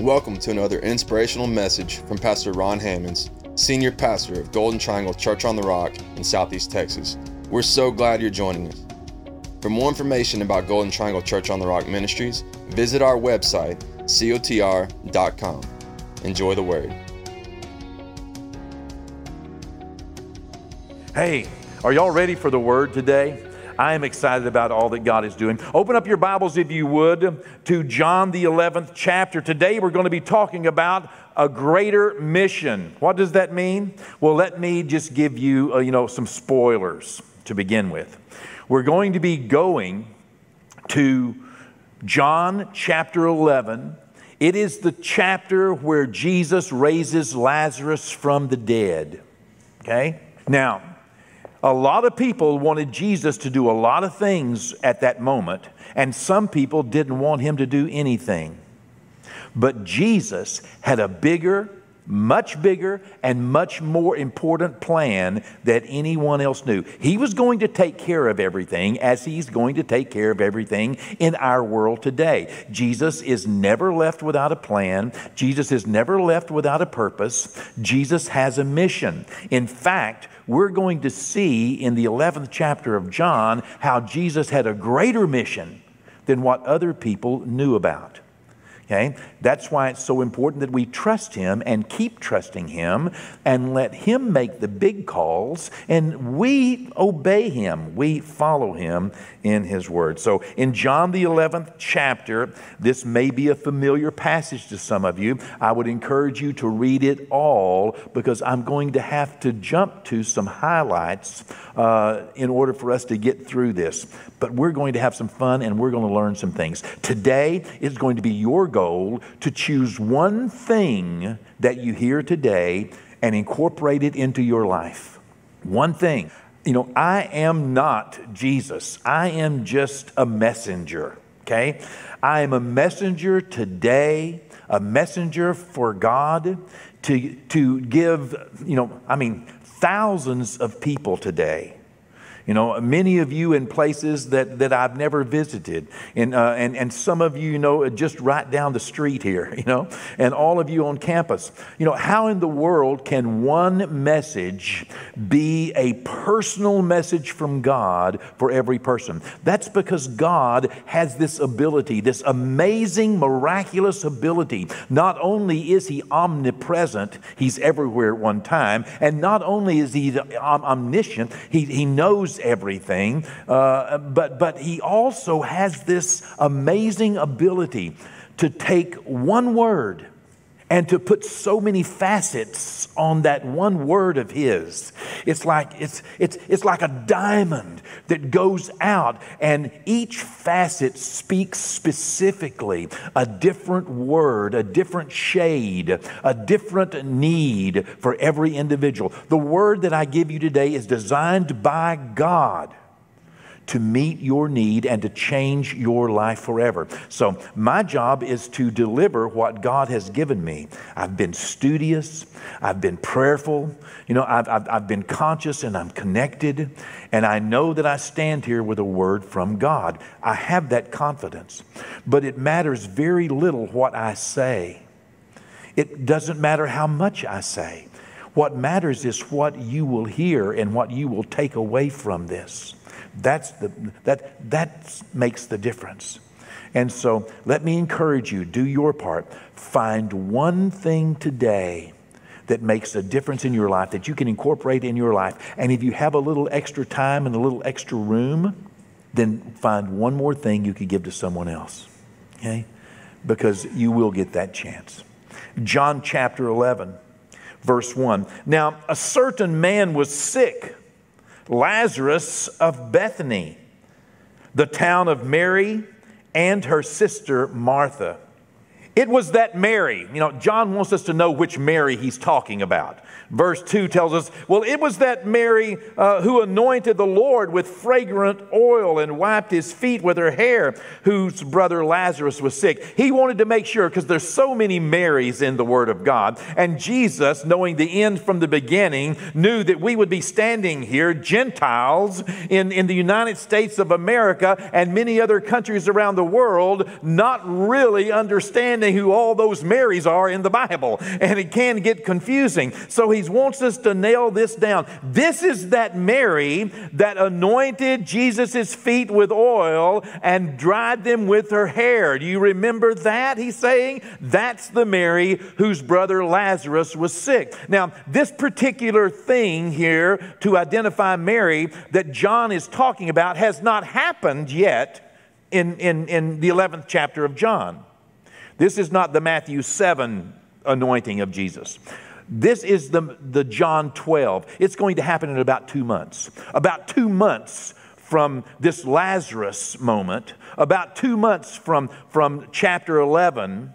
Welcome to another inspirational message from Pastor Ron Hammonds, Senior Pastor of Golden Triangle Church on the Rock in Southeast Texas. We're so glad you're joining us. For more information about Golden Triangle Church on the Rock Ministries, visit our website, cotr.com. Enjoy the word. Hey, are y'all ready for the word today? I am excited about all that God is doing. Open up your Bibles, if you would, to John the 11th chapter. Today we're going to be talking about a greater mission. What does that mean? Well, let me just give you, uh, you know, some spoilers to begin with. We're going to be going to John chapter 11. It is the chapter where Jesus raises Lazarus from the dead. Okay? Now, a lot of people wanted Jesus to do a lot of things at that moment, and some people didn't want him to do anything. But Jesus had a bigger, much bigger, and much more important plan that anyone else knew. He was going to take care of everything as he's going to take care of everything in our world today. Jesus is never left without a plan, Jesus is never left without a purpose. Jesus has a mission. In fact, we're going to see in the 11th chapter of John how Jesus had a greater mission than what other people knew about. Okay? That's why it's so important that we trust Him and keep trusting Him and let Him make the big calls and we obey Him. We follow Him in His Word. So in John the 11th chapter, this may be a familiar passage to some of you. I would encourage you to read it all because I'm going to have to jump to some highlights uh, in order for us to get through this. But we're going to have some fun and we're going to learn some things. Today is going to be your goal to choose one thing that you hear today and incorporate it into your life. One thing. You know, I am not Jesus, I am just a messenger, okay? I am a messenger today, a messenger for God to, to give, you know, I mean, thousands of people today you know, many of you in places that, that I've never visited, and, uh, and, and some of you, you know, just right down the street here, you know, and all of you on campus. You know, how in the world can one message be a personal message from God for every person? That's because God has this ability, this amazing, miraculous ability. Not only is He omnipresent, He's everywhere at one time, and not only is He omniscient, He, he knows everything, uh, but, but he also has this amazing ability to take one word and to put so many facets on that one word of his. It's like it's it's it's like a diamond that goes out and each facet speaks specifically a different word a different shade a different need for every individual. The word that i give you today is designed by god to meet your need and to change your life forever. So, my job is to deliver what God has given me. I've been studious, I've been prayerful, you know, I've, I've, I've been conscious and I'm connected, and I know that I stand here with a word from God. I have that confidence. But it matters very little what I say, it doesn't matter how much I say. What matters is what you will hear and what you will take away from this. That's the, that, that makes the difference. And so let me encourage you do your part. Find one thing today that makes a difference in your life that you can incorporate in your life. And if you have a little extra time and a little extra room, then find one more thing you could give to someone else. Okay? Because you will get that chance. John chapter 11, verse 1. Now, a certain man was sick Lazarus of Bethany, the town of Mary and her sister Martha. It was that Mary, you know, John wants us to know which Mary he's talking about. Verse 2 tells us, well, it was that Mary uh, who anointed the Lord with fragrant oil and wiped his feet with her hair, whose brother Lazarus was sick. He wanted to make sure, because there's so many Marys in the Word of God. And Jesus, knowing the end from the beginning, knew that we would be standing here, Gentiles in, in the United States of America and many other countries around the world, not really understanding who all those Marys are in the Bible, and it can get confusing. So he wants us to nail this down. This is that Mary that anointed Jesus' feet with oil and dried them with her hair. Do you remember that? He's saying that's the Mary whose brother Lazarus was sick. Now, this particular thing here to identify Mary that John is talking about has not happened yet in, in, in the 11th chapter of John. This is not the Matthew 7 anointing of Jesus. This is the, the John 12. It's going to happen in about two months. About two months from this Lazarus moment, about two months from, from chapter 11,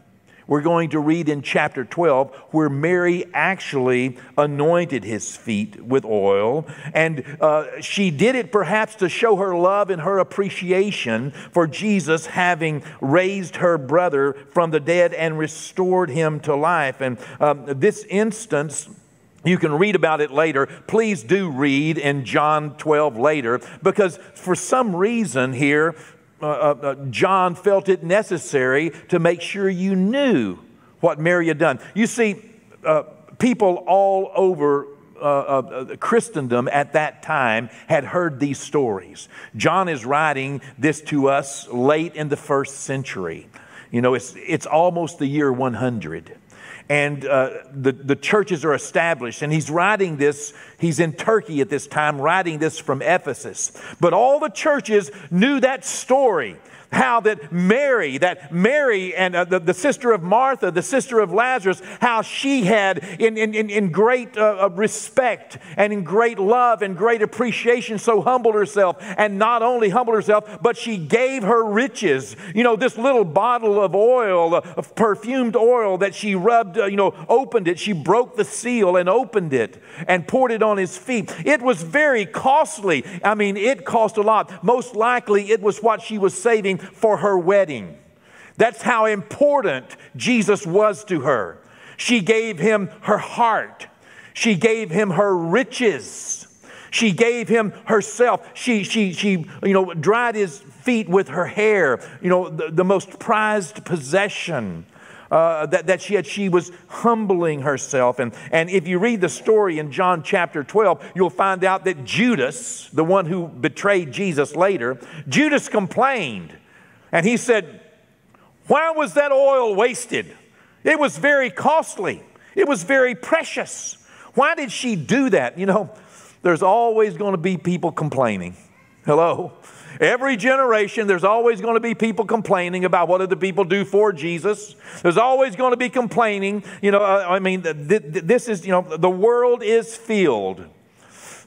we're going to read in chapter 12 where Mary actually anointed his feet with oil. And uh, she did it perhaps to show her love and her appreciation for Jesus having raised her brother from the dead and restored him to life. And um, this instance, you can read about it later. Please do read in John 12 later because for some reason here, uh, uh, uh, John felt it necessary to make sure you knew what Mary had done. You see, uh, people all over uh, uh, Christendom at that time had heard these stories. John is writing this to us late in the first century. You know, it's, it's almost the year 100 and uh, the, the churches are established. And he's writing this, he's in Turkey at this time, writing this from Ephesus. But all the churches knew that story how that Mary, that Mary and uh, the, the, sister of Martha, the sister of Lazarus, how she had, in, in, in great uh, uh, respect and in great love and great appreciation, so humbled herself. And not only humbled herself, but she gave her riches. You know, this little bottle of oil, uh, of perfumed oil that she rubbed, uh, you know, opened it. She broke the seal and opened it and poured it on his feet. It was very costly. I mean, it cost a lot. Most likely, it was what she was saving for her wedding. That's how important Jesus was to her. She gave him her heart, she gave him her riches. She gave him herself. She, she, she, you know, dried his feet with her hair, you know, the, the most prized possession. Uh, that, that she had. She was humbling herself. And, and if you read the story in John chapter 12, you'll find out that Judas, the one who betrayed Jesus later, Judas complained. And he said, Why was that oil wasted? It was very costly, it was very precious. Why did she do that? You know, there's always going to be people complaining. Hello? Every generation, there's always going to be people complaining about what the people do for Jesus. There's always going to be complaining. You know, uh, I mean, this is, you know, the world is filled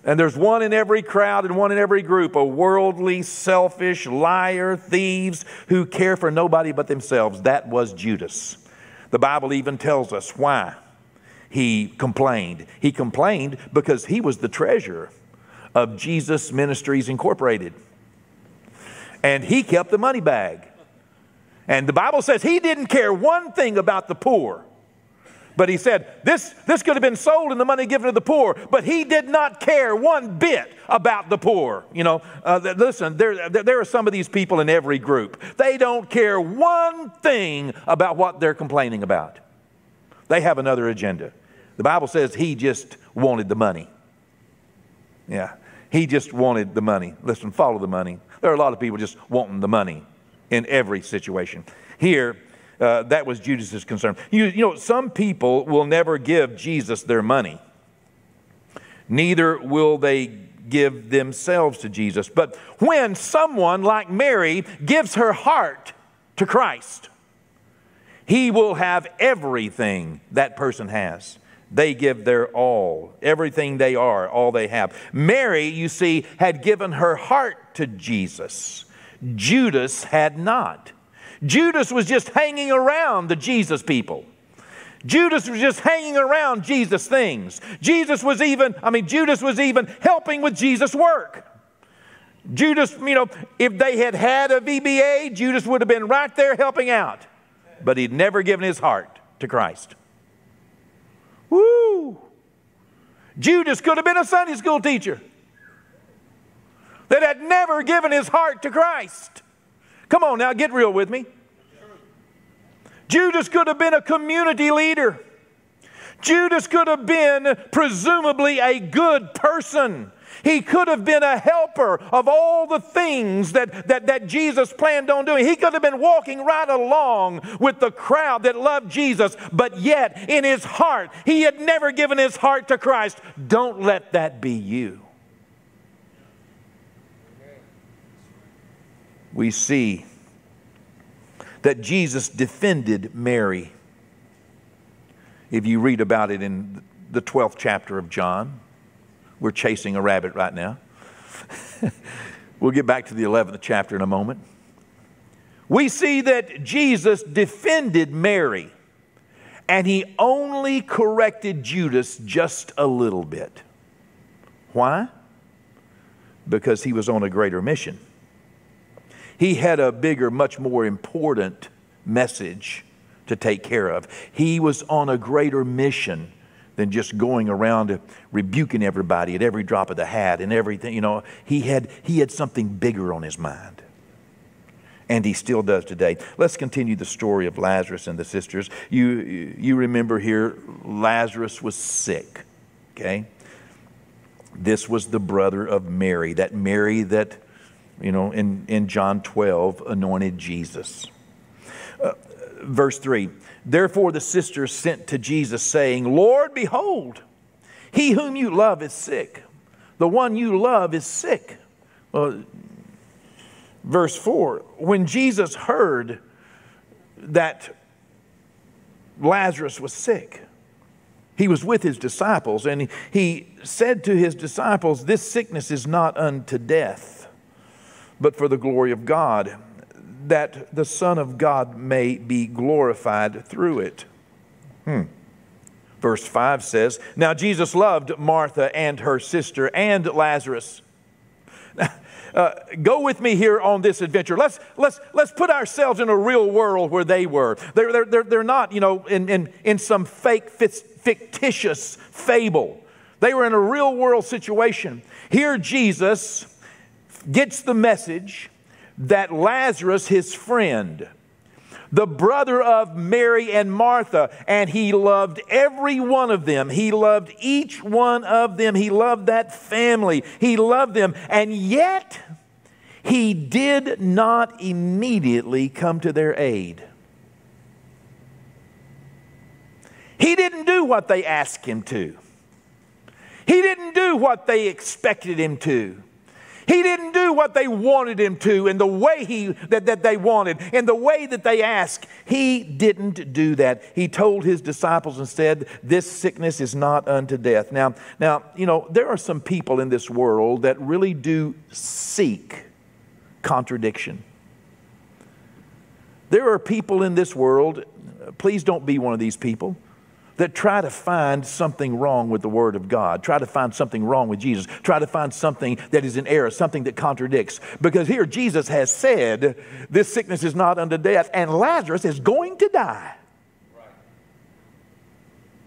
and there's one in every crowd and one in every group a worldly, selfish, liar, thieves who care for nobody but themselves. That was Judas. The Bible even tells us why he complained. He complained because he was the treasurer of Jesus Ministries Incorporated. And he kept the money bag. And the Bible says he didn't care one thing about the poor. But he said, this, this could have been sold and the money given to the poor. But he did not care one bit about the poor. You know, uh, listen, there, there are some of these people in every group. They don't care one thing about what they're complaining about. They have another agenda. The Bible says he just wanted the money. Yeah, he just wanted the money. Listen, follow the money. There are a lot of people just wanting the money in every situation. Here, uh, that was Judas's concern. You, you know, some people will never give Jesus their money, neither will they give themselves to Jesus. But when someone like Mary gives her heart to Christ, he will have everything that person has. They give their all, everything they are, all they have. Mary, you see, had given her heart to Jesus. Judas had not. Judas was just hanging around the Jesus people. Judas was just hanging around Jesus things. Jesus was even, I mean, Judas was even helping with Jesus' work. Judas, you know, if they had had a VBA, Judas would have been right there helping out. But he'd never given his heart to Christ. Woo! Judas could have been a Sunday school teacher that had never given his heart to Christ. Come on now, get real with me. Judas could have been a community leader. Judas could have been presumably a good person. He could have been a helper of all the things that, that, that Jesus planned on doing. He could have been walking right along with the crowd that loved Jesus, but yet in his heart, he had never given his heart to Christ. Don't let that be you. We see that Jesus defended Mary. If you read about it in the 12th chapter of John, we're chasing a rabbit right now. we'll get back to the 11th chapter in a moment. We see that Jesus defended Mary and he only corrected Judas just a little bit. Why? Because he was on a greater mission. He had a bigger, much more important message to take care of. He was on a greater mission than just going around rebuking everybody at every drop of the hat and everything. You know, he had, he had something bigger on his mind. And he still does today. Let's continue the story of Lazarus and the sisters. You, you remember here, Lazarus was sick, okay? This was the brother of Mary, that Mary that, you know, in, in John 12 anointed Jesus. Uh, verse 3 Therefore the sisters sent to Jesus, saying, Lord, behold, he whom you love is sick. The one you love is sick. Well, verse 4 When Jesus heard that Lazarus was sick, he was with his disciples, and he said to his disciples, This sickness is not unto death, but for the glory of God that the Son of God may be glorified through it. Hmm. Verse 5 says, Now Jesus loved Martha and her sister and Lazarus. Uh, go with me here on this adventure. Let's, let's, let's put ourselves in a real world where they were. They're, they're, they're, they're not, you know, in, in, in some fake, fictitious fable. They were in a real world situation. Here, Jesus gets the message that Lazarus, his friend, the brother of Mary and Martha, and he loved every one of them. He loved each one of them. He loved that family. He loved them. And yet, he did not immediately come to their aid. He didn't do what they asked him to. He didn't do what they expected him to. He didn't do what they wanted him to in the way he, that, that they wanted, in the way that they asked. He didn't do that. He told his disciples and said, This sickness is not unto death. Now, now, you know, there are some people in this world that really do seek contradiction. There are people in this world, please don't be one of these people that try to find something wrong with the Word of God, try to find something wrong with Jesus, try to find something that is in error, something that contradicts. Because here Jesus has said, This sickness is not unto death, and Lazarus is going to die.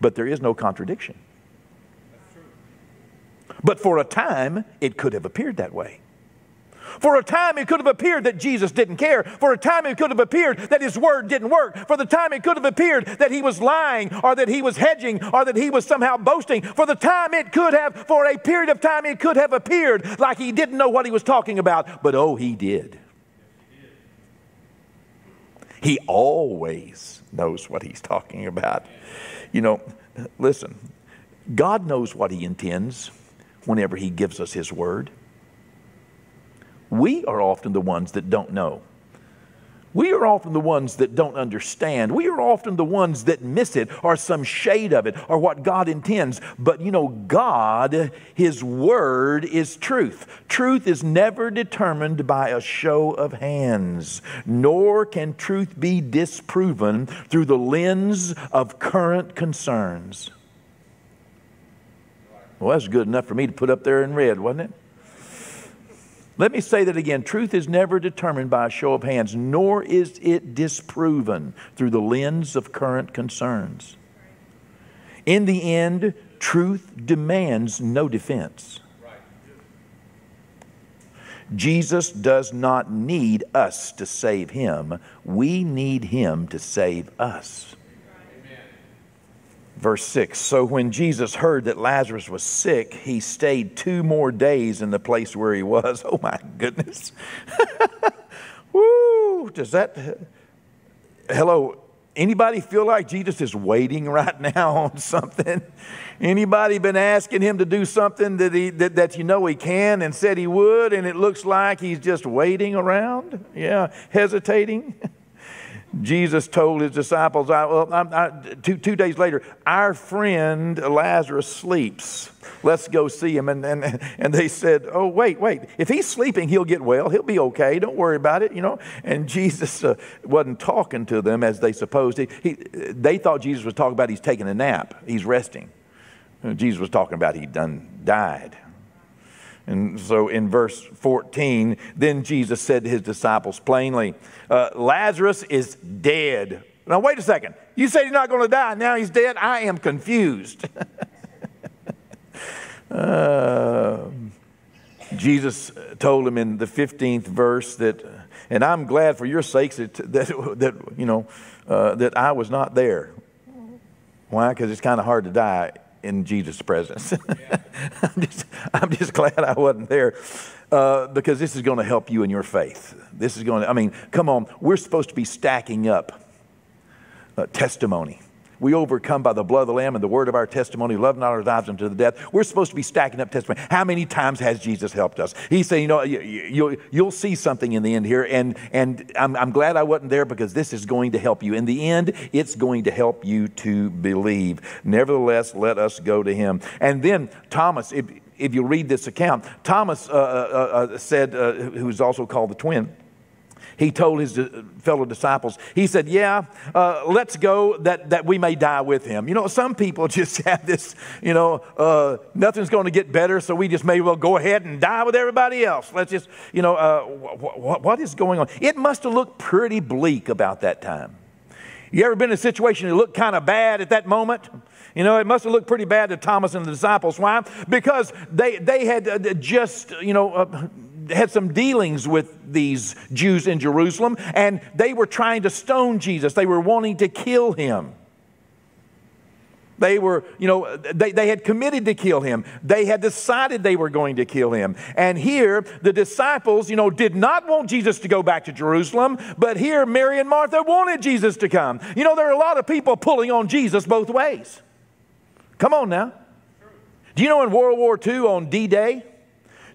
But there is no contradiction. But for a time, it could have appeared that way. For a time, it could have appeared that Jesus didn't care. For a time, it could have appeared that his word didn't work. For the time, it could have appeared that he was lying or that he was hedging or that he was somehow boasting. For the time, it could have, for a period of time, it could have appeared like he didn't know what he was talking about. But oh, he did. He always knows what he's talking about. You know, listen, God knows what he intends whenever he gives us his word. We are often the ones that don't know. We are often the ones that don't understand. We are often the ones that miss it or some shade of it or what God intends. But you know, God, His Word is truth. Truth is never determined by a show of hands, nor can truth be disproven through the lens of current concerns. Well, that's good enough for me to put up there in red, wasn't it? Let me say that again. Truth is never determined by a show of hands, nor is it disproven through the lens of current concerns. In the end, truth demands no defense. Jesus does not need us to save him, we need him to save us. Verse 6 So when Jesus heard that Lazarus was sick, he stayed two more days in the place where he was. Oh my goodness. Woo! Does that. Hello, anybody feel like Jesus is waiting right now on something? Anybody been asking him to do something that, he, that, that you know he can and said he would, and it looks like he's just waiting around? Yeah, hesitating? Jesus told his disciples, I, I, I, two, two days later, our friend Lazarus sleeps. Let's go see him. And, and, and they said, Oh, wait, wait. If he's sleeping, he'll get well. He'll be okay. Don't worry about it, you know. And Jesus uh, wasn't talking to them as they supposed. He, he, they thought Jesus was talking about he's taking a nap, he's resting. Jesus was talking about he'd done died. And so in verse 14, then Jesus said to his disciples plainly, uh, Lazarus is dead. Now, wait a second. You said he's not going to die. Now he's dead. I am confused. uh, Jesus told him in the 15th verse that, and I'm glad for your sakes that, that, that you know, uh, that I was not there. Why? Because it's kind of hard to die in Jesus' presence. I'm, just, I'm just glad I wasn't there uh, because this is going to help you in your faith. This is going to, I mean, come on, we're supposed to be stacking up uh, testimony. We overcome by the blood of the Lamb and the word of our testimony, love not our lives unto the death. We're supposed to be stacking up testimony. How many times has Jesus helped us? He said, you know, you, will see something in the end here, and, and I'm, I'm glad I wasn't there because this is going to help you. In the end, it's going to help you to believe. Nevertheless, let us go to him. And then Thomas, if, if you read this account, Thomas uh, uh, uh, said, uh, who's also called the twin, he told his fellow disciples, he said, Yeah, uh, let's go that, that we may die with him. You know, some people just have this, you know, uh, nothing's going to get better, so we just may well go ahead and die with everybody else. Let's just, you know, uh, wh- wh- what is going on? It must have looked pretty bleak about that time. You ever been in a situation that looked kind of bad at that moment? You know, it must have looked pretty bad to Thomas and the disciples. Why? Because they, they had uh, just, you know, uh, had some dealings with these Jews in Jerusalem, and they were trying to stone Jesus. They were wanting to kill him. They were, you know, they, they had committed to kill him. They had decided they were going to kill him. And here, the disciples, you know, did not want Jesus to go back to Jerusalem, but here, Mary and Martha wanted Jesus to come. You know, there are a lot of people pulling on Jesus both ways. Come on now. Do you know in World War II on D Day,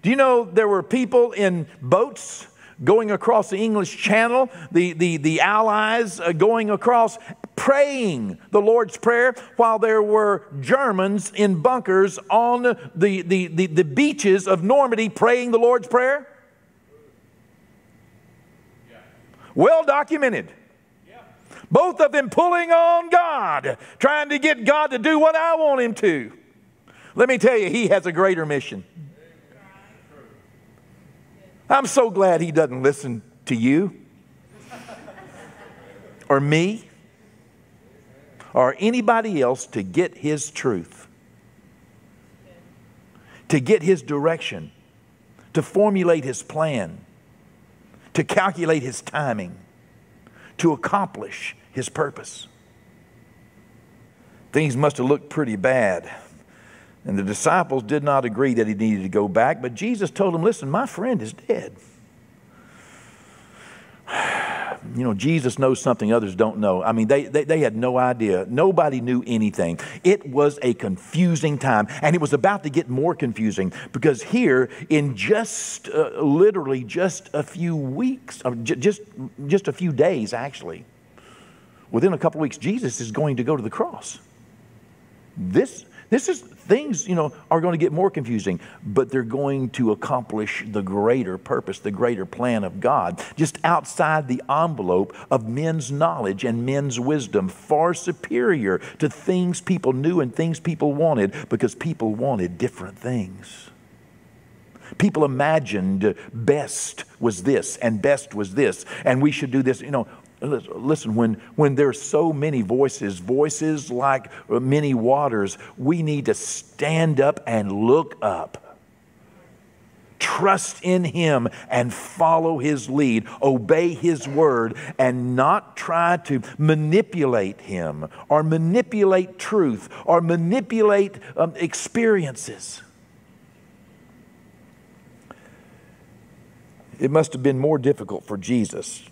do you know there were people in boats going across the English Channel, the, the, the Allies uh, going across praying the Lord's Prayer while there were Germans in bunkers on the, the, the, the beaches of Normandy praying the Lord's Prayer? Well documented. Both of them pulling on God, trying to get God to do what I want Him to. Let me tell you, He has a greater mission. I'm so glad he doesn't listen to you or me or anybody else to get his truth, to get his direction, to formulate his plan, to calculate his timing, to accomplish his purpose. Things must have looked pretty bad. And the disciples did not agree that he needed to go back, but Jesus told them, Listen, my friend is dead. You know, Jesus knows something others don't know. I mean, they, they, they, had no idea. Nobody knew anything. It was a confusing time, and it was about to get more confusing because here, in just uh, literally just a few weeks, just, just a few days actually, within a couple weeks, Jesus is going to go to the cross. This, this is things, you know, are going to get more confusing, but they're going to accomplish the greater purpose, the greater plan of God, just outside the envelope of men's knowledge and men's wisdom, far superior to things people knew and things people wanted because people wanted different things. People imagined best was this and best was this, and we should do this. You know, Listen, when, when there's so many voices, voices like many waters, we need to stand up and look up. trust in Him and follow His lead, obey His word, and not try to manipulate Him or manipulate truth or manipulate um, experiences. It must have been more difficult for Jesus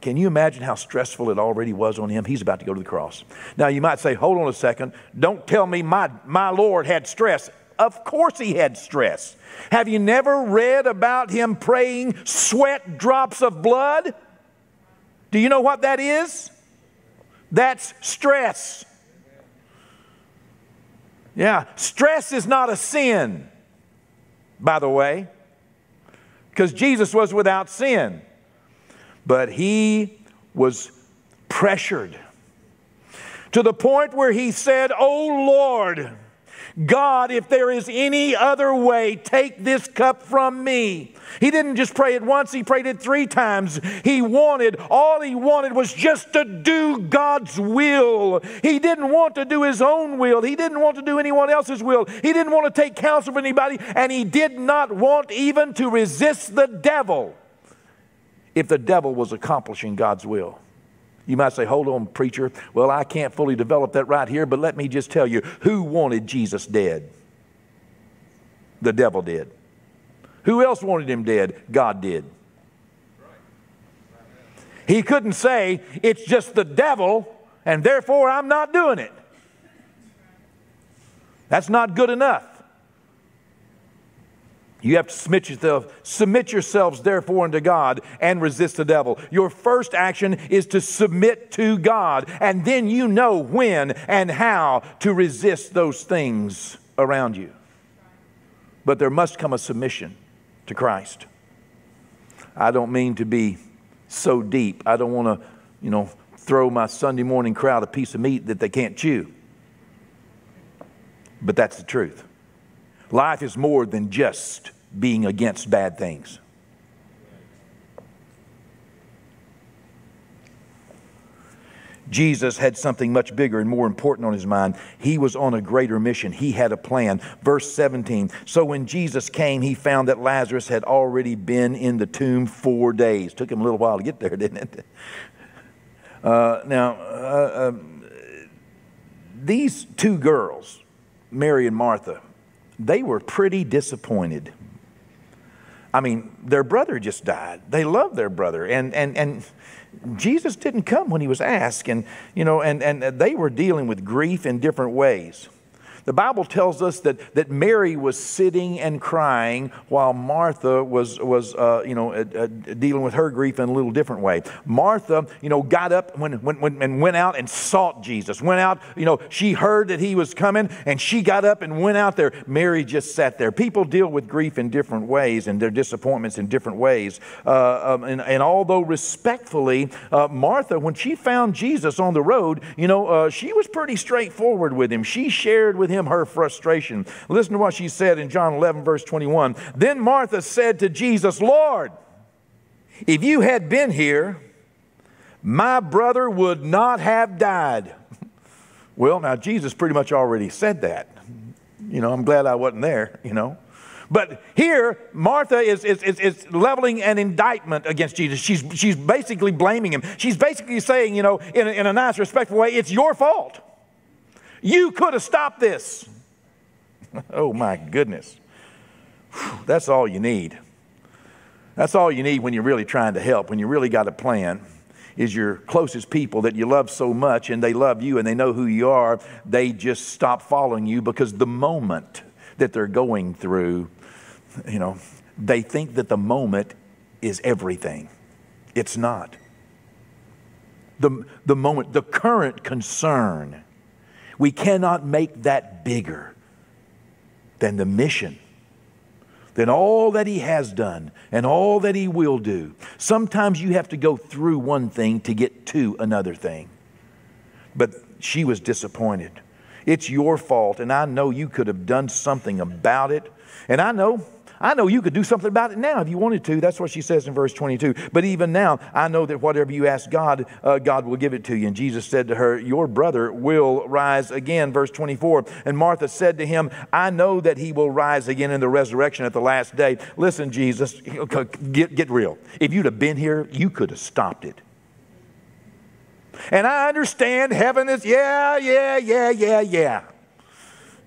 can you imagine how stressful it already was on him? He's about to go to the cross. Now, you might say, hold on a second. Don't tell me my, my Lord had stress. Of course, he had stress. Have you never read about him praying sweat drops of blood? Do you know what that is? That's stress. Yeah, stress is not a sin, by the way, because Jesus was without sin but he was pressured to the point where he said, Oh Lord, God, if there is any other way, take this cup from me. He didn't just pray it once, he prayed it three times. He wanted, all he wanted was just to do God's will. He didn't want to do his own will. He didn't want to do anyone else's will. He didn't want to take counsel from anybody, and he did not want even to resist the devil if the devil was accomplishing God's will. You might say, hold on, preacher. Well, I can't fully develop that right here, but let me just tell you who wanted Jesus dead? The devil did. Who else wanted him dead? God did. He couldn't say, it's just the devil, and therefore I'm not doing it. That's not good enough. You have to submit yourself, submit yourselves therefore unto God and resist the devil. Your first action is to submit to God, and then you know when and how to resist those things around you. But there must come a submission to Christ. I don't mean to be so deep. I don't want to, you know, throw my Sunday morning crowd a piece of meat that they can't chew. But that's the truth. Life is more than just being against bad things. Jesus had something much bigger and more important on his mind. He was on a greater mission. He had a plan. Verse 17 So when Jesus came, he found that Lazarus had already been in the tomb four days. Took him a little while to get there, didn't it? Uh, now, uh, um, these two girls, Mary and Martha, they were pretty disappointed. I mean, their brother just died. They loved their brother. And, and, and Jesus didn't come when he was asked. And, you know, and, and they were dealing with grief in different ways. The Bible tells us that, that Mary was sitting and crying while Martha was, was uh, you know, uh, uh, dealing with her grief in a little different way. Martha, you know, got up when, when, when, and went out and sought Jesus. Went out, you know, she heard that he was coming and she got up and went out there. Mary just sat there. People deal with grief in different ways and their disappointments in different ways. Uh, um, and, and, although respectfully, uh, Martha, when she found Jesus on the road, you know, uh, she was pretty straightforward with him. She shared with him him her frustration. Listen to what she said in John 11, verse 21. Then Martha said to Jesus, Lord, if you had been here, my brother would not have died. Well, now Jesus pretty much already said that. You know, I'm glad I wasn't there, you know. But here, Martha is, is, is, is, leveling an indictment against Jesus. She's, she's basically blaming him. She's basically saying, you know, in a, in a nice, respectful way, it's your fault. You could have stopped this. oh my goodness. That's all you need. That's all you need when you're really trying to help, when you really got a plan. Is your closest people that you love so much and they love you and they know who you are, they just stop following you because the moment that they're going through, you know, they think that the moment is everything. It's not. The, the moment, the current concern we cannot make that bigger than the mission, than all that He has done and all that He will do. Sometimes you have to go through one thing to get to another thing. But she was disappointed. It's your fault, and I know you could have done something about it. And I know I know you could do something about it now if you wanted to. That's what she says in verse 22. But even now, I know that whatever you ask God, uh, God will give it to you. And Jesus said to her, Your brother will rise again. Verse 24. And Martha said to him, I know that he will rise again in the resurrection at the last day. Listen, Jesus, get, get real. If you'd have been here, you could have stopped it. And I understand heaven is, yeah, yeah, yeah, yeah, yeah.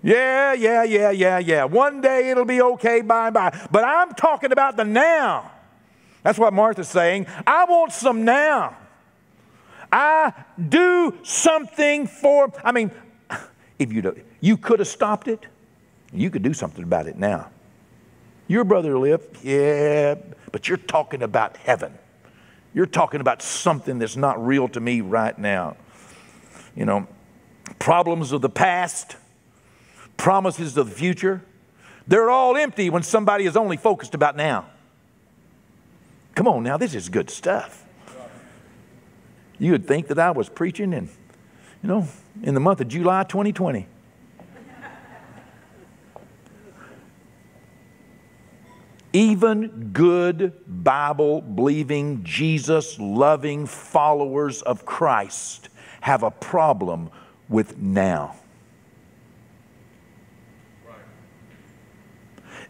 Yeah, yeah, yeah, yeah, yeah. One day it'll be okay, bye bye. But I'm talking about the now. That's what Martha's saying. I want some now. I do something for, I mean, if you you could have stopped it, you could do something about it now. Your brother lived, yeah, but you're talking about heaven. You're talking about something that's not real to me right now. You know, problems of the past, promises of the future, they're all empty when somebody is only focused about now. Come on now, this is good stuff. You would think that I was preaching in, you know, in the month of July 2020. Even good Bible believing, Jesus loving followers of Christ have a problem with now.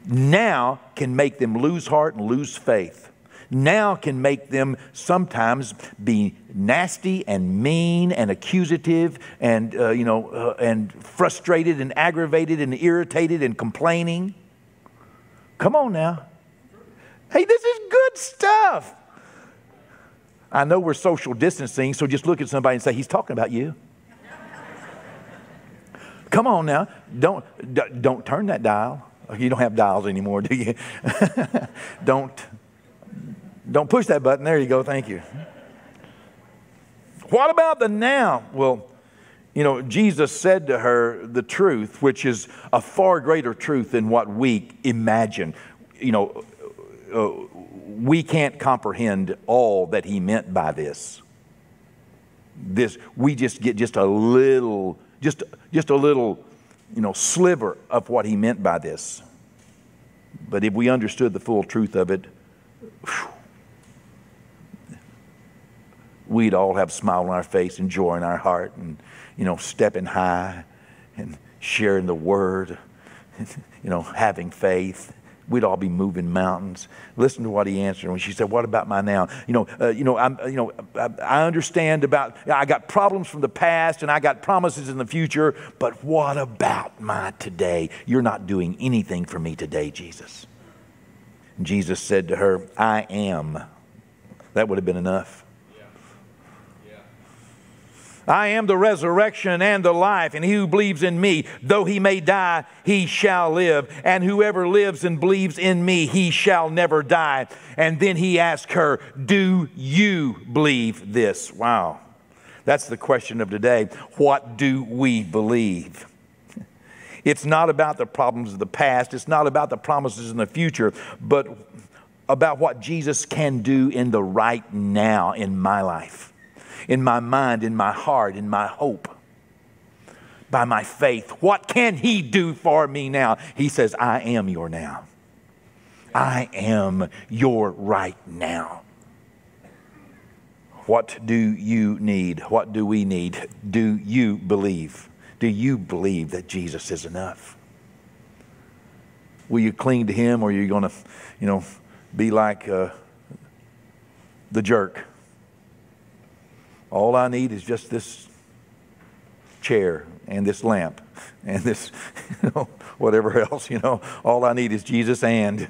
Now can make them lose heart and lose faith. Now can make them sometimes be nasty and mean and accusative and uh, you know uh, and frustrated and aggravated and irritated and complaining. Come on now. Hey, this is good stuff. I know we're social distancing, so just look at somebody and say, He's talking about you. Come on now. Don't, don't turn that dial. You don't have dials anymore, do you? don't, don't push that button. There you go. Thank you. What about the now? Well, you know, Jesus said to her the truth, which is a far greater truth than what we imagine. You know, uh, we can't comprehend all that he meant by this. This we just get just a little, just just a little, you know, sliver of what he meant by this. But if we understood the full truth of it, whew, we'd all have a smile on our face and joy in our heart, and you know, stepping high and sharing the word, you know, having faith we'd all be moving mountains. Listen to what he answered when she said, "What about my now?" You know, uh, you know, I'm, you know, I, understand about. I got problems from the past, and I got promises in the future. But what about my today? You're not doing anything for me today, Jesus. And Jesus said to her, "I am." That would have been enough. I am the resurrection and the life, and he who believes in me, though he may die, he shall live. And whoever lives and believes in me, he shall never die. And then he asked her, Do you believe this? Wow. That's the question of today. What do we believe? It's not about the problems of the past, it's not about the promises in the future, but about what Jesus can do in the right now in my life in my mind, in my heart, in my hope, by my faith. What can He do for me now? He says, I am your now. I am your right now. What do you need? What do we need? Do you believe? Do you believe that Jesus is enough? Will you cling to Him or are you going to, you know, be like uh, the jerk? All I need is just this chair and this lamp and this, you know, whatever else, you know. All I need is Jesus and,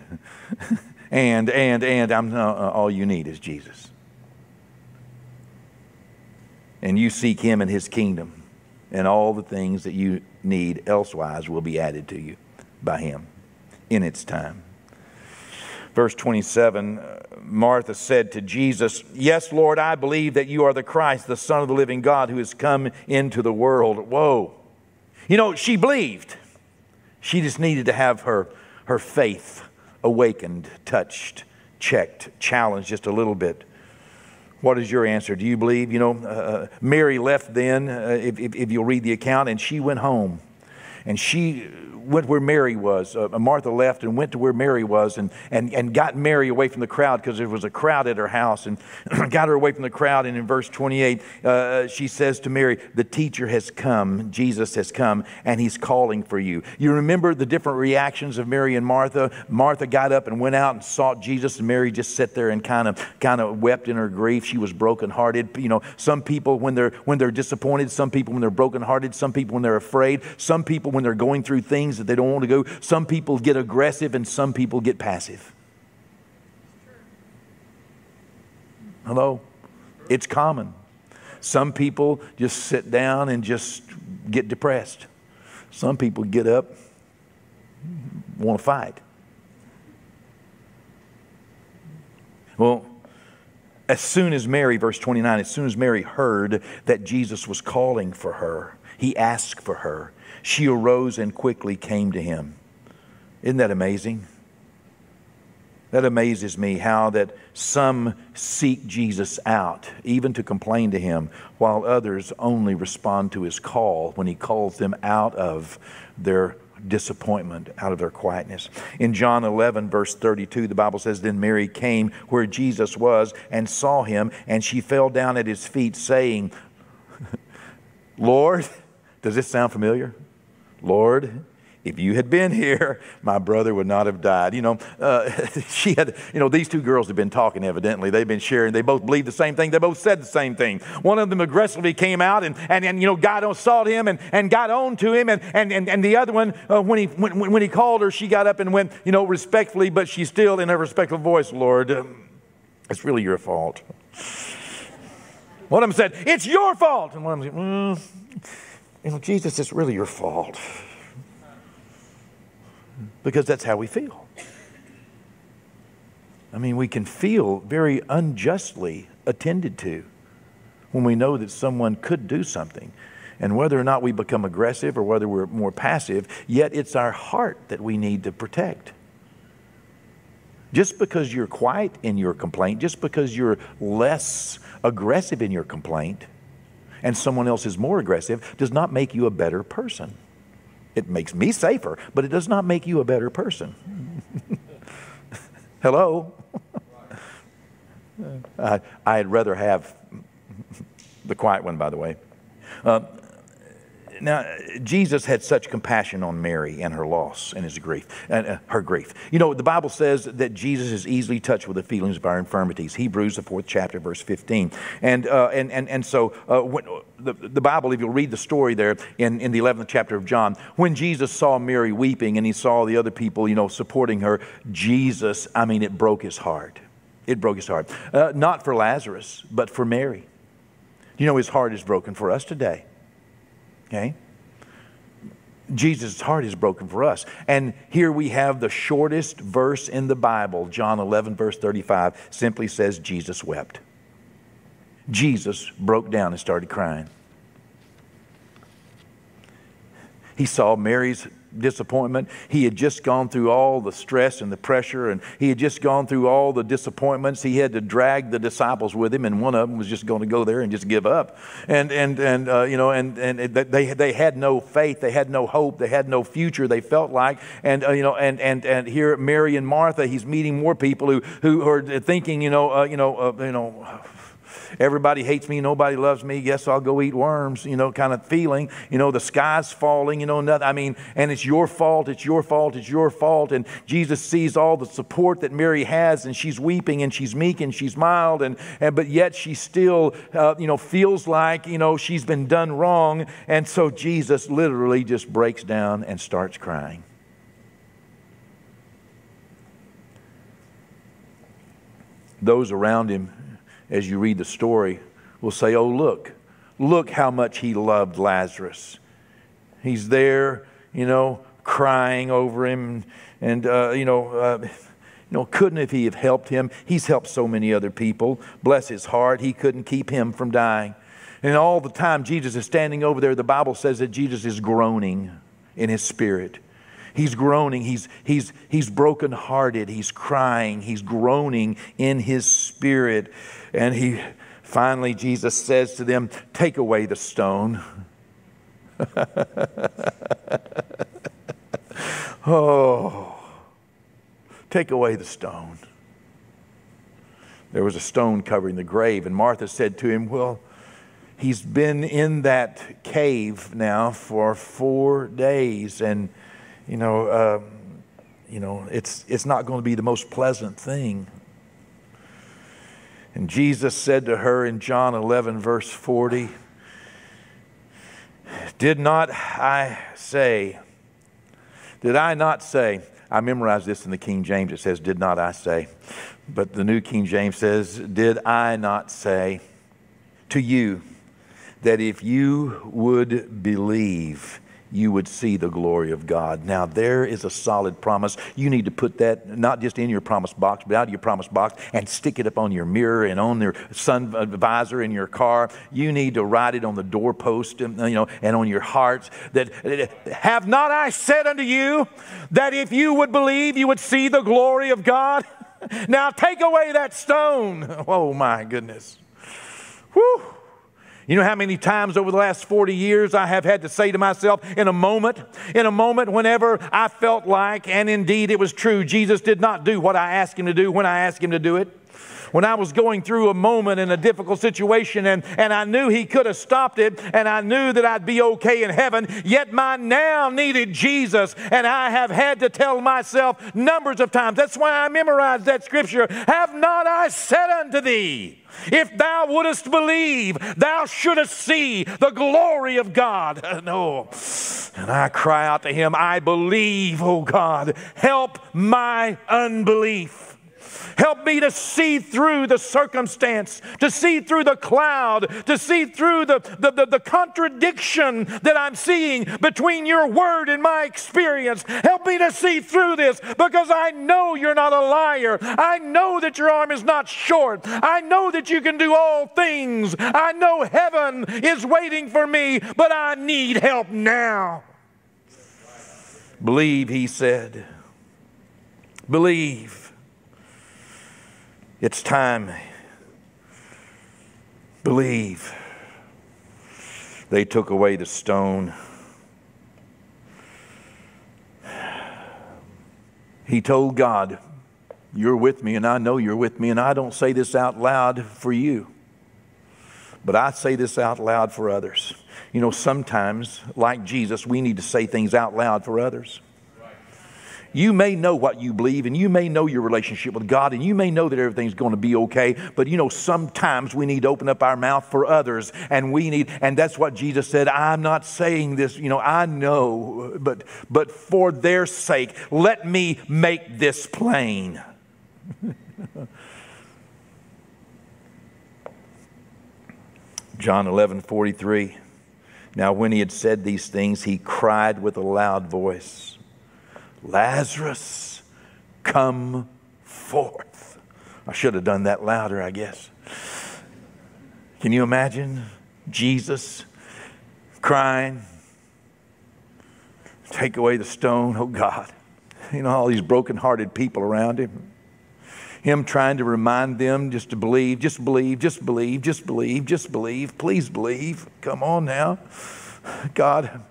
and, and, and. I'm, uh, all you need is Jesus. And you seek Him and His kingdom, and all the things that you need elsewise will be added to you by Him in its time. Verse 27 Martha said to Jesus, Yes, Lord, I believe that you are the Christ, the Son of the living God, who has come into the world. Whoa. You know, she believed. She just needed to have her, her faith awakened, touched, checked, challenged just a little bit. What is your answer? Do you believe? You know, uh, uh Mary left then, uh, if, if, if you'll read the account, and she went home. and she went where Mary was. Uh, Martha left and went to where Mary was and, and, and got Mary away from the crowd because there was a crowd at her house and got her away from the crowd. And in verse 28, uh, she says to Mary, The teacher has come, Jesus has come, and he's calling for you. You remember the different reactions of Mary and Martha? Martha got up and went out and sought Jesus, and Mary just sat there and kind of kind of wept in her grief. She was brokenhearted. You know, some people when they're when they're disappointed, some people when they're brokenhearted, some people when they're afraid, some people when they're going through things that they don't want to go. Some people get aggressive and some people get passive. Hello? It's common. Some people just sit down and just get depressed. Some people get up, want to fight. Well, as soon as Mary, verse 29, as soon as Mary heard that Jesus was calling for her, he asked for her. She arose and quickly came to him. Isn't that amazing? That amazes me how that some seek Jesus out, even to complain to him, while others only respond to his call when he calls them out of their disappointment, out of their quietness. In John 11, verse 32, the Bible says, Then Mary came where Jesus was and saw him, and she fell down at his feet, saying, Lord, does this sound familiar? Lord, if you had been here, my brother would not have died. You know, uh, she had, you know, these two girls have been talking evidently. They've been sharing. They both believed the same thing. They both said the same thing. One of them aggressively came out and, and, and you know, God on sought him and, and got on to him. And, and, and, and the other one, uh, when, he, when, when he called her, she got up and went, you know, respectfully, but she still in a respectful voice, Lord, um, it's really your fault. One of them said, it's your fault. And one of them said, mm, you know, Jesus, it's really your fault. Because that's how we feel. I mean, we can feel very unjustly attended to when we know that someone could do something. And whether or not we become aggressive or whether we're more passive, yet it's our heart that we need to protect. Just because you're quiet in your complaint, just because you're less aggressive in your complaint, and someone else is more aggressive does not make you a better person. It makes me safer, but it does not make you a better person. Hello? I, I'd rather have the quiet one, by the way. Uh, now, Jesus had such compassion on Mary and her loss and his grief, and uh, her grief. You know, the Bible says that Jesus is easily touched with the feelings of our infirmities. Hebrews, the fourth chapter, verse 15. And, uh, and, and, and so uh, when, the, the Bible, if you'll read the story there in, in the 11th chapter of John, when Jesus saw Mary weeping and he saw the other people, you know, supporting her, Jesus, I mean, it broke his heart. It broke his heart. Uh, not for Lazarus, but for Mary. You know, his heart is broken for us today. Okay? Jesus' heart is broken for us. And here we have the shortest verse in the Bible, John 11, verse 35, simply says, Jesus wept. Jesus broke down and started crying. He saw Mary's disappointment. He had just gone through all the stress and the pressure, and he had just gone through all the disappointments. He had to drag the disciples with him, and one of them was just going to go there and just give up. And and and uh, you know, and and they they had no faith, they had no hope, they had no future. They felt like, and uh, you know, and and and here Mary and Martha, he's meeting more people who who are thinking, you know, uh, you know, uh, you know everybody hates me, nobody loves me, guess I'll go eat worms, you know, kind of feeling. You know, the sky's falling, you know, nothing. I mean, and it's your fault, it's your fault, it's your fault. And Jesus sees all the support that Mary has, and she's weeping and she's meek and she's mild, and, and but yet she still, uh, you know, feels like, you know, she's been done wrong. And so Jesus literally just breaks down and starts crying. Those around him as you read the story, will say, Oh, look, look how much he loved Lazarus. He's there, you know, crying over him. And, uh, you know, uh, you know, couldn't if he have helped him? He's helped so many other people. Bless his heart, he couldn't keep him from dying. And all the time, Jesus is standing over there. The Bible says that Jesus is groaning in his spirit. He's groaning. He's, he's, he's brokenhearted. He's crying. He's groaning in his spirit. And he finally, Jesus says to them, Take away the stone. Oh, take away the stone. There was a stone covering the grave, and Martha said to him, Well, he's been in that cave now for four days, and you know, uh, you know, it's it's not going to be the most pleasant thing. And Jesus said to her in John 11, verse 40, Did not I say, did I not say, I memorized this in the King James, it says, Did not I say? But the New King James says, Did I not say to you that if you would believe, you would see the glory of God. Now, there is a solid promise. You need to put that not just in your promise box, but out of your promise box and stick it up on your mirror and on your sun visor in your car. You need to write it on the doorpost, and, you know, and on your hearts. That have not I said unto you that if you would believe, you would see the glory of God? now take away that stone. Oh my goodness. Whew. You know how many times over the last 40 years I have had to say to myself, in a moment, in a moment, whenever I felt like, and indeed it was true, Jesus did not do what I asked him to do when I asked him to do it when I was going through a moment in a difficult situation and, and I knew He could have stopped it and I knew that I'd be okay in heaven, yet my now needed Jesus. And I have had to tell myself numbers of times. That's why I memorized that scripture Have not I said unto thee? If thou wouldest believe, thou shouldest see the glory of God. No. And I cry out to him, I believe, oh God, help my unbelief. Help me to see through the circumstance, to see through the cloud, to see through the, the, the, the, contradiction that I'm seeing between your word and my experience. Help me to see through this because I know you're not a liar. I know that your arm is not short. I know that you can do all things. I know heaven is waiting for me, but I need help now. Believe, he said. Believe. It's time. Believe. They took away the stone. He told God, You're with me, and I know you're with me, and I don't say this out loud for you, but I say this out loud for others. You know, sometimes, like Jesus, we need to say things out loud for others. You may know what you believe and you may know your relationship with God and you may know that everything's going to be okay, but you know, sometimes we need to open up our mouth for others and we need, and that's what Jesus said. I'm not saying this, you know, I know, but, but for their sake, let me make this plain. John 11 43. Now, when he had said these things, he cried with a loud voice. Lazarus, come forth. I should have done that louder, I guess. Can you imagine Jesus crying? Take away the stone, oh God. You know, all these broken-hearted people around him. Him trying to remind them just to believe, just believe, just believe, just believe, just believe. Please believe. Come on now. God,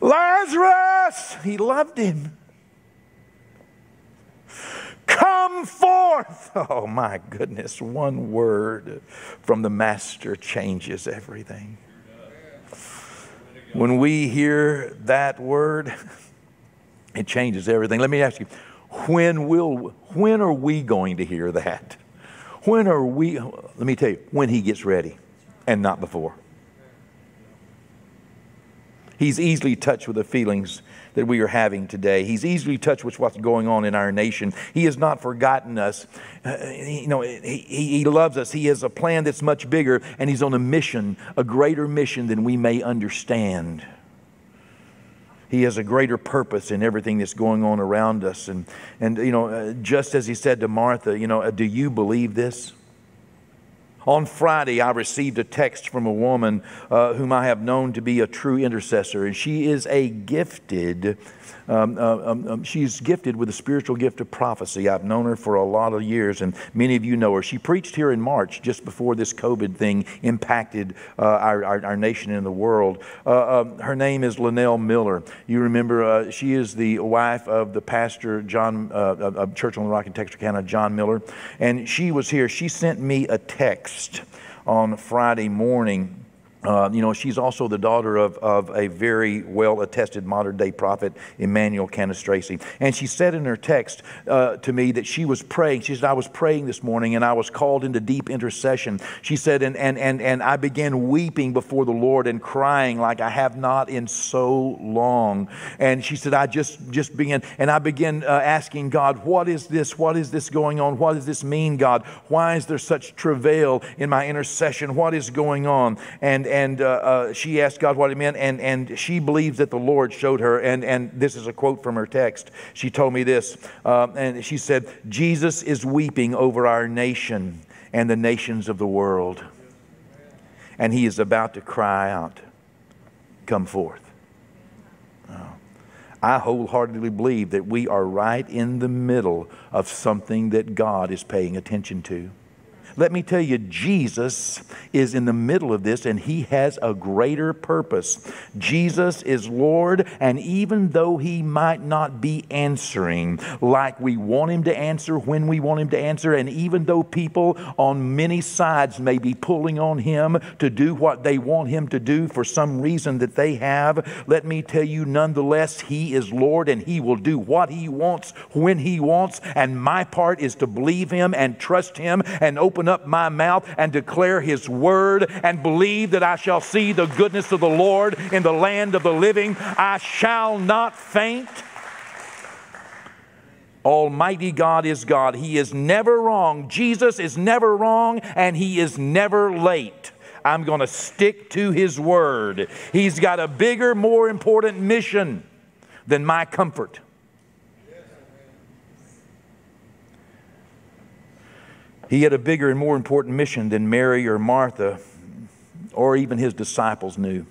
Lazarus! He loved him. Come forth! Oh my goodness, one word from the Master changes everything. When we hear that word, it changes everything. Let me ask you, when will when are we going to hear that? When are we let me tell you, when he gets ready and not before. He's easily touched with the feelings that we are having today. He's easily touched with what's going on in our nation. He has not forgotten us. Uh, you know, he, he loves us. He has a plan that's much bigger, and He's on a mission, a greater mission than we may understand. He has a greater purpose in everything that's going on around us. And, and you know, uh, just as He said to Martha, you know, uh, do you believe this? On Friday, I received a text from a woman uh, whom I have known to be a true intercessor, and she is a gifted Um, uh, um, um, she's gifted with the spiritual gift of prophecy. I've known her for a lot of years, and many of you know her. She preached here in March, just before this COVID thing impacted uh, our, our, our, nation and the world. Uh, um, her name is Linnell Miller. You remember, uh, she is the wife of the pastor, John, uh, of Church on the Rock in Texarkana, John Miller. And she was here. She sent me a text on Friday morning uh, you know, she's also the daughter of, of a very well attested modern day prophet, Emmanuel Cannistraci. And she said in her text uh, to me that she was praying. She said, I was praying this morning and I was called into deep intercession. She said, and, and, and, and I began weeping before the Lord and crying like I have not in so long. And she said, I just, just began, and I began uh, asking God, what is this? What is this going on? What does this mean, God? Why is there such travail in my intercession? What is going on? And and uh, uh, she asked God what it meant, and, and she believes that the Lord showed her. And, and this is a quote from her text. She told me this, uh, and she said, Jesus is weeping over our nation and the nations of the world. And he is about to cry out, Come forth. Oh. I wholeheartedly believe that we are right in the middle of something that God is paying attention to. Let me tell you, Jesus is in the middle of this and he has a greater purpose. Jesus is Lord, and even though he might not be answering like we want him to answer when we want him to answer, and even though people on many sides may be pulling on him to do what they want him to do for some reason that they have, let me tell you, nonetheless, he is Lord and he will do what he wants when he wants. And my part is to believe him and trust him and open open up my mouth and declare his word and believe that I shall see the goodness of the Lord in the land of the living. I shall not faint. Almighty God is God. He is never wrong. Jesus is never wrong, and He is never late. I'm going to stick to His word. He's got a bigger, more important mission than my comfort. He had a bigger and more important mission than Mary or Martha or even his disciples knew.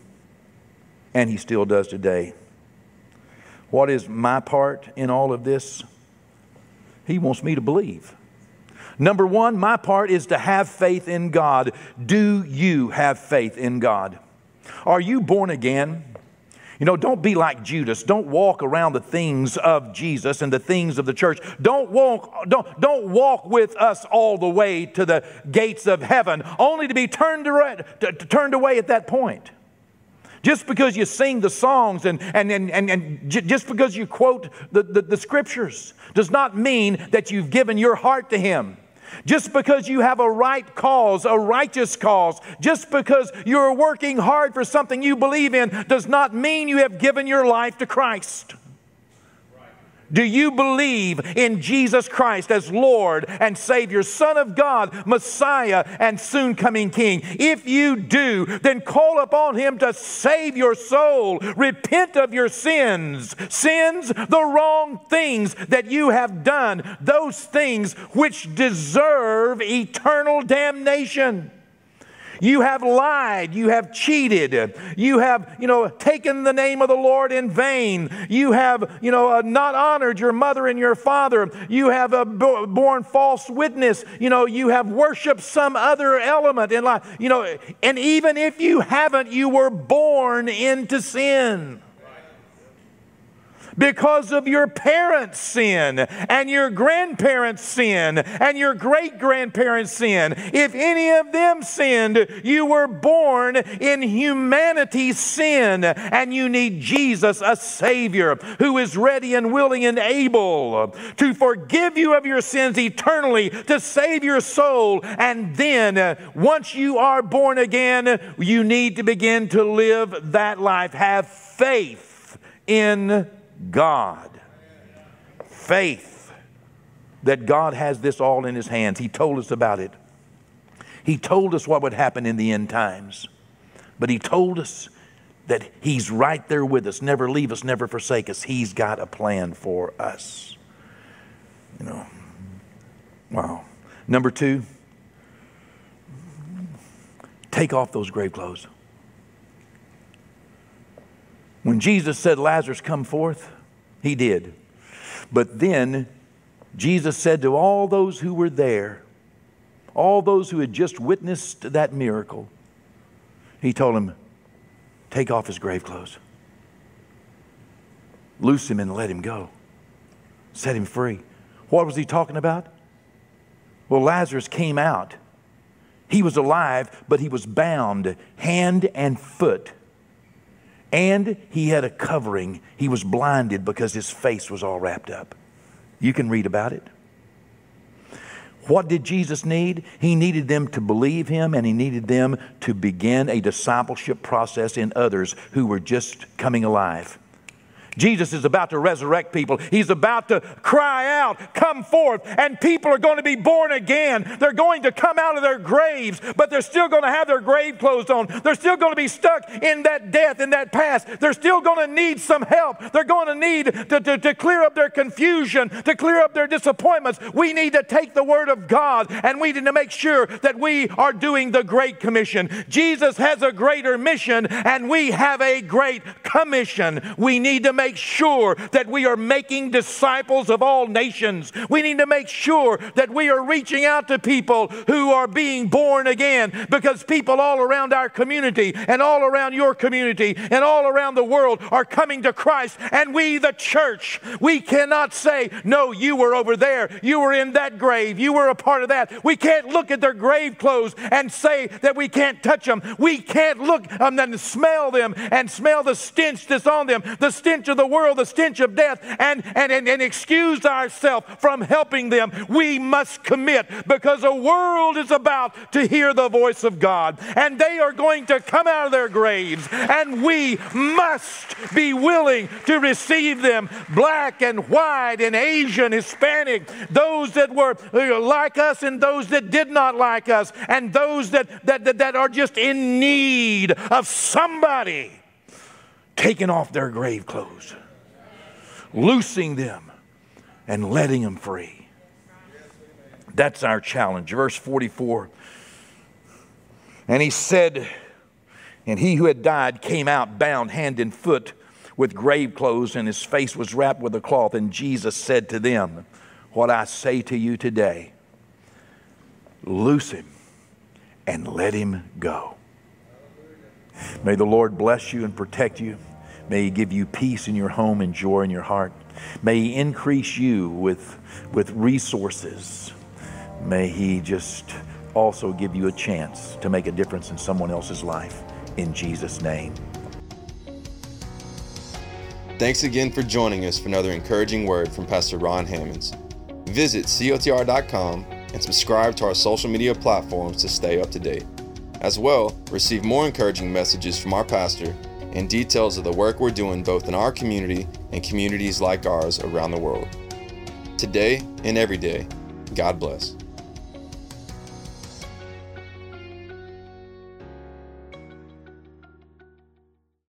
And he still does today. What is my part in all of this? He wants me to believe. Number one, my part is to have faith in God. Do you have faith in God? Are you born again? You know, don't be like Judas. Don't walk around the things of Jesus and the things of the church. Don't walk, don't, don't walk with us all the way to the gates of heaven, only to be turned, away, to, to, turned away at that point. Just because you sing the songs and, and, and, and, and just because you quote the, the, the scriptures does not mean that you've given your heart to Him. Just because you have a right cause, a righteous cause, just because you're working hard for something you believe in, does not mean you have given your life to Christ. Do you believe in Jesus Christ as Lord and Savior, Son of God, Messiah, and soon coming King? If you do, then call upon Him to save your soul. Repent of your sins. Sins, the wrong things that you have done, those things which deserve eternal damnation. You have lied. You have cheated. You have, you know, taken the name of the Lord in vain. You have, you know, uh, not honored your mother and your father. You have uh, borne false witness. You know, you have worshiped some other element in life. You know, and even if you haven't, you were born into sin because of your parents' sin and your grandparents' sin and your great grandparents' sin. If any of them sinned, you were born in humanity's sin and you need Jesus, a Savior who is ready and willing and able to forgive you of your sins eternally, to save your soul. And then, uh, once you are born again, you need to begin to live that life. Have faith in God. Faith that God has this all in His hands. He told us about it. He told us what would happen in the end times. But He told us that He's right there with us, never leave us, never forsake us. He's got a plan for us. You know, wow. Number two, take off those grave clothes. When Jesus said, Lazarus, come forth, He did. But then Jesus said to all those who were there, all those who had just witnessed that miracle, He told them, Take off his grave clothes, loose him and let him go, set him free. What was He talking about? Well, Lazarus came out. He was alive, but he was bound hand and foot. And he had a covering. He was blinded because his face was all wrapped up. You can read about it. What did Jesus need? He needed them to believe him and he needed them to begin a discipleship process in others who were just coming alive. Jesus is about to resurrect people. He's about to cry out, Come forth, and people are going to be born again. They're going to come out of their graves, but they're still going to have their grave clothes on. They're still going to be stuck in that death, in that past. They're still going to need some help. They're going to need to, to, to clear up their confusion, to clear up their disappointments. We need to take the Word of God and we need to make sure that we are doing the Great Commission. Jesus has a greater mission, and we have a great commission. We need to make sure that we are making disciples of all nations. We need to make sure that we are reaching out to people who are being born again because people all around our community and all around your community and all around the world are coming to Christ. And we, the church, we cannot say, No, you were over there. You were in that grave. You were a part of that. We can't look at their grave clothes and say that we can't touch them. We can't look and smell them and smell the stench that's on them, the stench the world, the stench of death, and, and, and, and excuse ourselves from helping them. We must commit because the world is about to hear the voice of God, and they are going to come out of their graves, and we must be willing to receive them black and white and Asian, Hispanic, those that were like us and those that did not like us, and those that, that, that, that are just in need of somebody taking off their grave clothes, loosing them, and letting them free. That's our challenge. Verse 44. And he said, And he who had died came out bound hand and foot with grave clothes, and his face was wrapped with a cloth. And Jesus said to them, What I say to you today, loose him and let him go. May the Lord bless you and protect you. May He give you peace in your home and joy in your heart. May He increase you with, with resources. May He just also give you a chance to make a difference in someone else's life. In Jesus' name. Thanks again for joining us for another encouraging word from Pastor Ron Hammonds. Visit cotr.com and subscribe to our social media platforms to stay up to date. As well, receive more encouraging messages from our pastor and details of the work we're doing both in our community and communities like ours around the world. Today and every day, God bless.